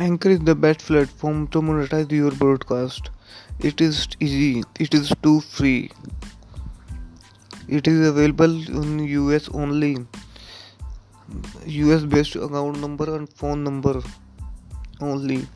Anchor is the best platform to monetize your broadcast. It is easy, it is too free. It is available in US only. US based account number and phone number only.